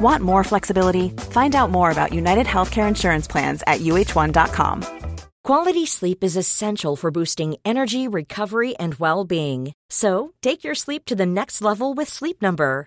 Want more flexibility? Find out more about United Healthcare Insurance Plans at uh1.com. Quality sleep is essential for boosting energy, recovery, and well being. So, take your sleep to the next level with Sleep Number.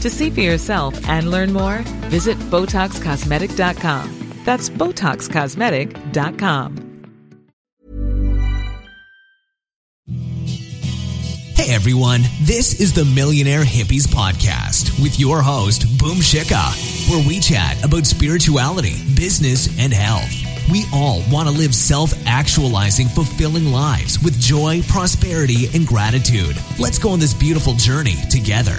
To see for yourself and learn more, visit BotoxCosmetic.com. That's BotoxCosmetic.com. Hey everyone, this is the Millionaire Hippies Podcast with your host, Boom Shikha, where we chat about spirituality, business, and health. We all want to live self actualizing, fulfilling lives with joy, prosperity, and gratitude. Let's go on this beautiful journey together.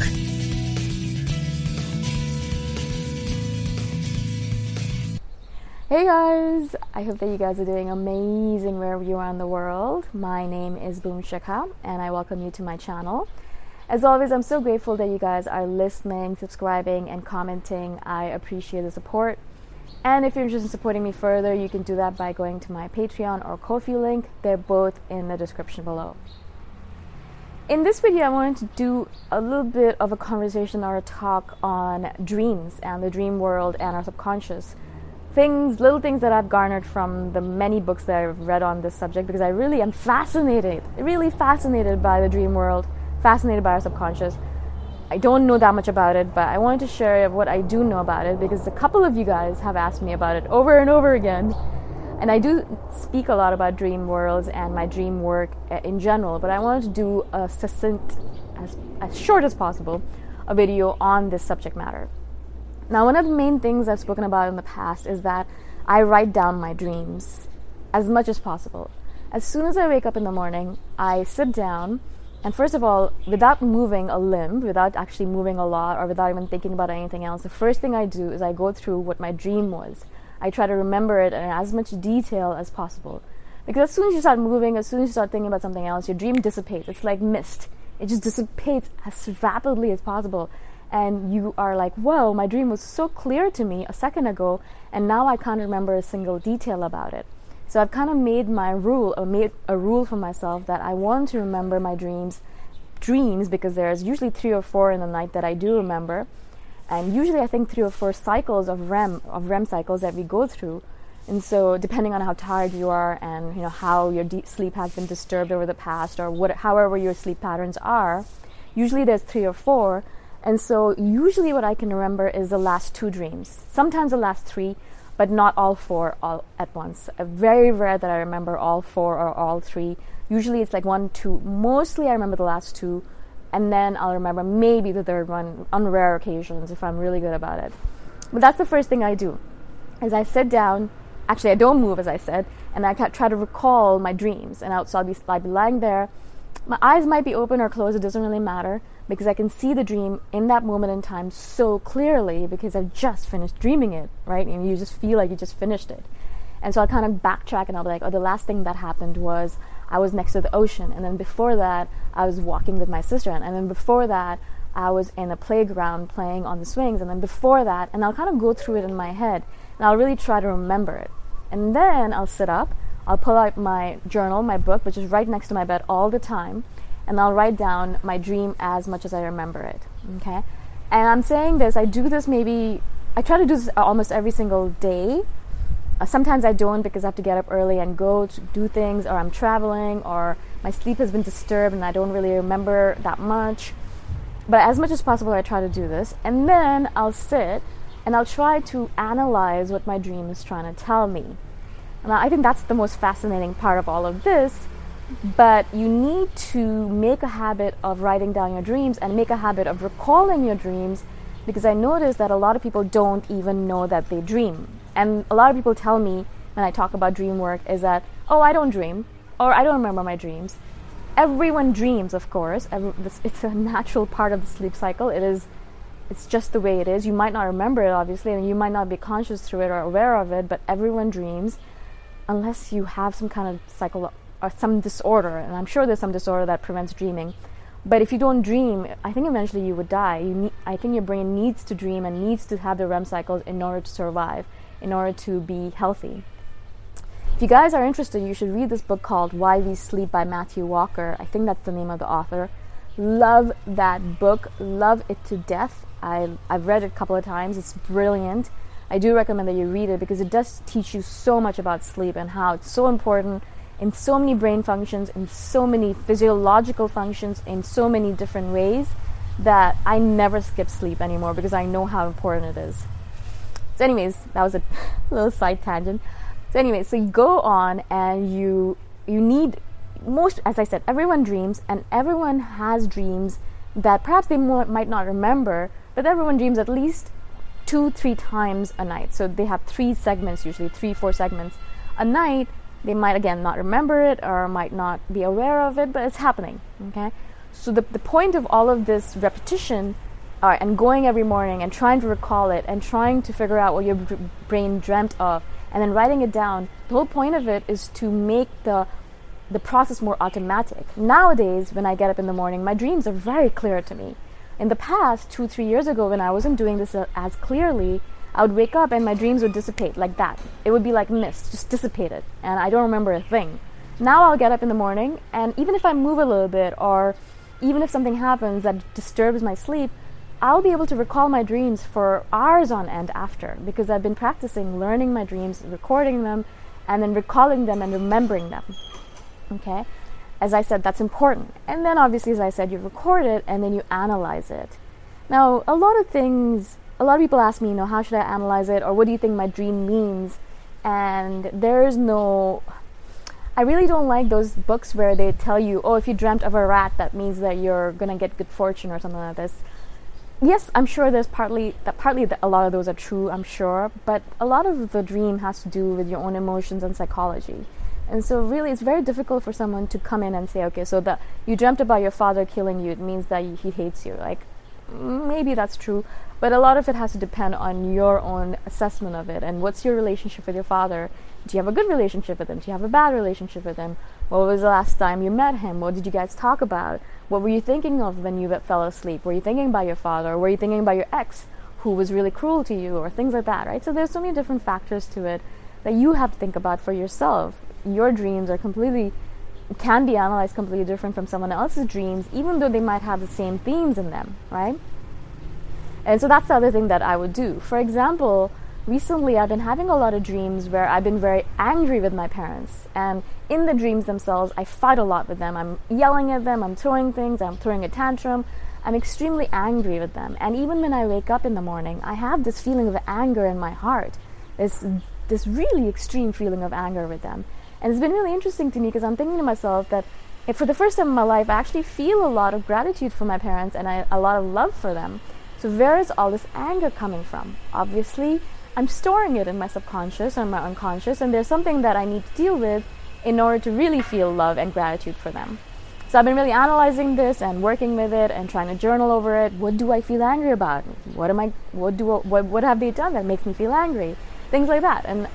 Hey guys! I hope that you guys are doing amazing wherever you are in the world. My name is Boom Shikha and I welcome you to my channel. As always, I'm so grateful that you guys are listening, subscribing, and commenting. I appreciate the support. And if you're interested in supporting me further, you can do that by going to my Patreon or Ko-fi link. They're both in the description below. In this video, I wanted to do a little bit of a conversation or a talk on dreams and the dream world and our subconscious things, little things that I've garnered from the many books that I've read on this subject because I really am fascinated, really fascinated by the dream world, fascinated by our subconscious. I don't know that much about it, but I wanted to share what I do know about it because a couple of you guys have asked me about it over and over again. And I do speak a lot about dream worlds and my dream work uh, in general, but I wanted to do a succinct, as, as short as possible, a video on this subject matter. Now, one of the main things I've spoken about in the past is that I write down my dreams as much as possible. As soon as I wake up in the morning, I sit down and first of all, without moving a limb, without actually moving a lot, or without even thinking about anything else, the first thing I do is I go through what my dream was. I try to remember it in as much detail as possible. Because as soon as you start moving, as soon as you start thinking about something else, your dream dissipates. It's like mist. It just dissipates as rapidly as possible. And you are like, whoa, my dream was so clear to me a second ago, and now I can't remember a single detail about it. So I've kind of made my rule, or made a rule for myself that I want to remember my dreams, dreams because there's usually three or four in the night that I do remember, and usually I think three or four cycles of REM of REM cycles that we go through. And so, depending on how tired you are and you know how your deep sleep has been disturbed over the past, or what, however your sleep patterns are, usually there's three or four. And so, usually what I can remember is the last two dreams. Sometimes the last three, but not all four all at once. Uh, very rare that I remember all four or all three. Usually it's like one, two. Mostly I remember the last two, and then I'll remember maybe the third one on rare occasions if I'm really good about it. But that's the first thing I do, is I sit down. Actually, I don't move as I said, and I try to recall my dreams. And so I'll be, I'll be lying there. My eyes might be open or closed. It doesn't really matter because I can see the dream in that moment in time so clearly because I've just finished dreaming it, right? And you just feel like you just finished it. And so I kind of backtrack and I'll be like, oh, the last thing that happened was I was next to the ocean. And then before that, I was walking with my sister. And then before that, I was in a playground playing on the swings. And then before that, and I'll kind of go through it in my head and I'll really try to remember it. And then I'll sit up, I'll pull out my journal, my book, which is right next to my bed all the time and I'll write down my dream as much as I remember it. Okay? And I'm saying this, I do this maybe, I try to do this almost every single day. Uh, sometimes I don't because I have to get up early and go to do things, or I'm traveling, or my sleep has been disturbed and I don't really remember that much. But as much as possible, I try to do this. And then I'll sit and I'll try to analyze what my dream is trying to tell me. And I think that's the most fascinating part of all of this but you need to make a habit of writing down your dreams and make a habit of recalling your dreams because I notice that a lot of people don't even know that they dream. And a lot of people tell me when I talk about dream work is that, oh, I don't dream, or I don't remember my dreams. Everyone dreams, of course. It's a natural part of the sleep cycle. It is, it's just the way it is. You might not remember it, obviously, and you might not be conscious through it or aware of it, but everyone dreams unless you have some kind of psychological or some disorder, and I'm sure there's some disorder that prevents dreaming. But if you don't dream, I think eventually you would die. You need, I think your brain needs to dream and needs to have the REM cycles in order to survive, in order to be healthy. If you guys are interested, you should read this book called Why We Sleep by Matthew Walker. I think that's the name of the author. Love that book, love it to death. I, I've read it a couple of times, it's brilliant. I do recommend that you read it because it does teach you so much about sleep and how it's so important in so many brain functions, in so many physiological functions, in so many different ways that I never skip sleep anymore because I know how important it is. So, anyways, that was a little side tangent. So, anyways, so you go on and you you need most, as I said, everyone dreams and everyone has dreams that perhaps they might not remember, but everyone dreams at least two, three times a night. So they have three segments, usually three, four segments a night they might again not remember it or might not be aware of it, but it's happening. Okay, so the the point of all of this repetition, uh, and going every morning and trying to recall it and trying to figure out what your b- brain dreamt of, and then writing it down. The whole point of it is to make the the process more automatic. Nowadays, when I get up in the morning, my dreams are very clear to me. In the past, two, three years ago, when I wasn't doing this uh, as clearly, I would wake up and my dreams would dissipate like that. It would be like mist, just dissipated, and I don't remember a thing. Now I'll get up in the morning, and even if I move a little bit, or even if something happens that disturbs my sleep, I'll be able to recall my dreams for hours on end after because I've been practicing learning my dreams, recording them, and then recalling them and remembering them. Okay? As I said, that's important. And then obviously, as I said, you record it and then you analyze it. Now, a lot of things, a lot of people ask me, you know, how should I analyze it or what do you think my dream means? And there's no, I really don't like those books where they tell you, oh, if you dreamt of a rat, that means that you're going to get good fortune or something like this. Yes, I'm sure there's partly that partly that a lot of those are true, I'm sure, but a lot of the dream has to do with your own emotions and psychology. And so, really, it's very difficult for someone to come in and say, okay, so that you dreamt about your father killing you, it means that he hates you. Like, maybe that's true, but a lot of it has to depend on your own assessment of it and what's your relationship with your father. Do you have a good relationship with him? Do you have a bad relationship with him? What was the last time you met him? What did you guys talk about? What were you thinking of when you fell asleep? Were you thinking about your father? Were you thinking about your ex who was really cruel to you or things like that, right? So there's so many different factors to it that you have to think about for yourself your dreams are completely can be analyzed completely different from someone else's dreams, even though they might have the same themes in them, right? And so that's the other thing that I would do. For example, recently I've been having a lot of dreams where I've been very angry with my parents. And in the dreams themselves, I fight a lot with them. I'm yelling at them, I'm throwing things, I'm throwing a tantrum. I'm extremely angry with them. And even when I wake up in the morning, I have this feeling of anger in my heart. This this really extreme feeling of anger with them. And it's been really interesting to me because I'm thinking to myself that for the first time in my life, I actually feel a lot of gratitude for my parents and I, a lot of love for them. So, where is all this anger coming from? Obviously, I'm storing it in my subconscious or my unconscious, and there's something that I need to deal with in order to really feel love and gratitude for them. So, I've been really analyzing this and working with it and trying to journal over it. What do I feel angry about? What am I? What do? What, what have they done that makes me feel angry? Things like that. And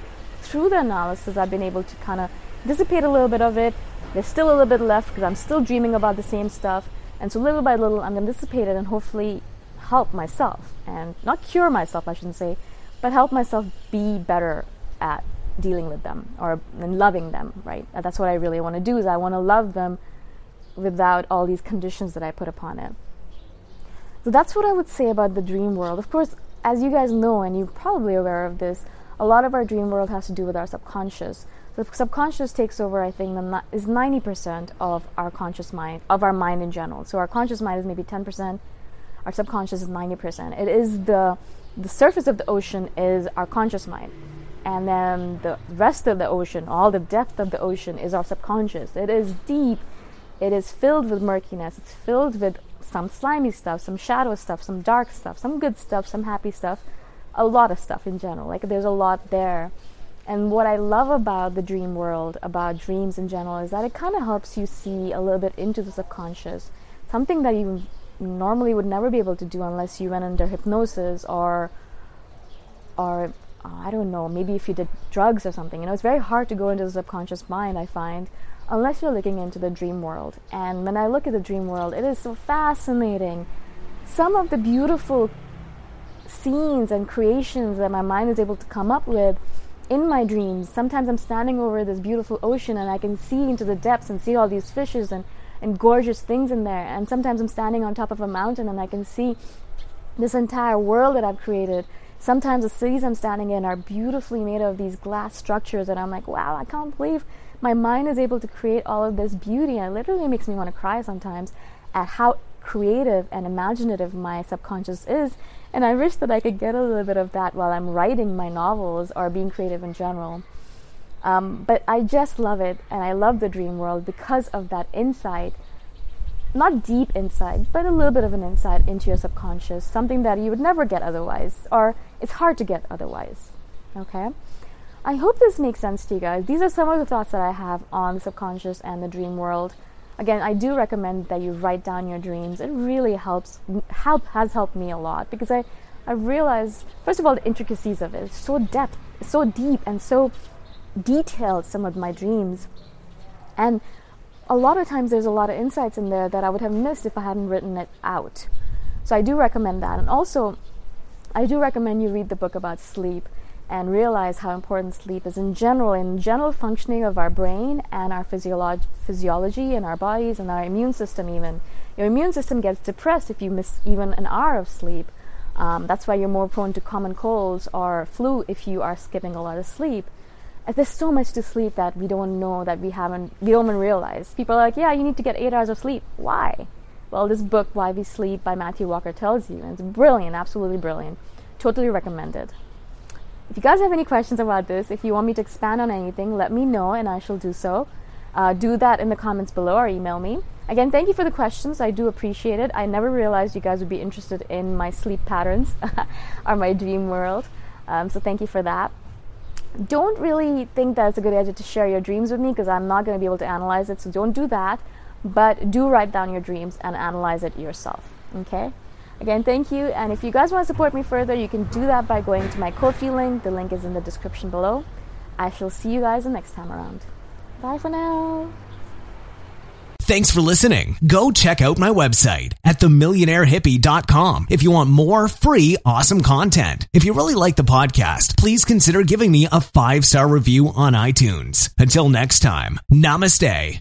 through the analysis, I've been able to kind of dissipate a little bit of it. There's still a little bit left because I'm still dreaming about the same stuff. And so, little by little, I'm going to dissipate it and hopefully help myself and not cure myself, I shouldn't say, but help myself be better at dealing with them or and loving them, right? And that's what I really want to do is I want to love them without all these conditions that I put upon it. So that's what I would say about the dream world. Of course, as you guys know, and you're probably aware of this, a lot of our dream world has to do with our subconscious. The subconscious takes over, I think, is 90% of our conscious mind, of our mind in general. So our conscious mind is maybe 10%, our subconscious is 90%. It is the, the surface of the ocean is our conscious mind. And then the rest of the ocean, all the depth of the ocean is our subconscious. It is deep. It is filled with murkiness. It's filled with some slimy stuff, some shadow stuff, some dark stuff, some good stuff, some happy stuff a lot of stuff in general. Like there's a lot there. And what I love about the dream world, about dreams in general, is that it kind of helps you see a little bit into the subconscious, something that you normally would never be able to do unless you went under hypnosis or, or uh, I don't know, maybe if you did drugs or something. You know, it's very hard to go into the subconscious mind. I find, unless you're looking into the dream world. And when I look at the dream world, it is so fascinating. Some of the beautiful scenes and creations that my mind is able to come up with in my dreams. Sometimes I'm standing over this beautiful ocean and I can see into the depths and see all these fishes and, and gorgeous things in there. And sometimes I'm standing on top of a mountain and I can see this entire world that I've created. Sometimes the cities I'm standing in are beautifully made of these glass structures, and I'm like, wow, I can't believe my mind is able to create all of this beauty. And it literally makes me want to cry sometimes at how creative and imaginative my subconscious is. And I wish that I could get a little bit of that while I'm writing my novels or being creative in general. Um, but I just love it, and I love the dream world because of that insight. Not deep insight, but a little bit of an insight into your subconscious, something that you would never get otherwise, or it's hard to get otherwise. Okay? I hope this makes sense to you guys. These are some of the thoughts that I have on the subconscious and the dream world again i do recommend that you write down your dreams. It really helps help has helped me a lot because i i realized first of all the intricacies of it. It's so depth so deep and so detailed some of my dreams. And a lot of times there's a lot of insights in there that i would have missed if i hadn't written it out. So i do recommend that. And also i do recommend you read the book about sleep and realize how important sleep is in general, in general functioning of our brain and our physiolog- physiology and our bodies and our immune system. Even your immune system gets depressed if you miss even an hour of sleep. Um, that's why you're more prone to common colds or flu if you are skipping a lot of sleep. there's so much to sleep that we don't know that we haven't we don't even realize. People are like, yeah, you need to get eight hours of sleep. Why? Well, this book, Why We Sleep by Matthew Walker, tells you, and it's brilliant, absolutely brilliant. Totally recommended. If you guys have any questions about this, if you want me to expand on anything, let me know and I shall do so. Uh, do that in the comments below or email me. Again, thank you for the questions. I do appreciate it. I never realized you guys would be interested in my sleep patterns or my dream world. Um, so thank you for that. Don't really think that it's a good idea to share your dreams with me because I'm not going to be able to analyze it. So don't do that. But do write down your dreams and analyze it yourself. Okay? Again, thank you. And if you guys want to support me further, you can do that by going to my Ko-fi link. The link is in the description below. I shall see you guys the next time around. Bye for now. Thanks for listening. Go check out my website at themillionairehippie.com if you want more free, awesome content. If you really like the podcast, please consider giving me a five star review on iTunes. Until next time, namaste.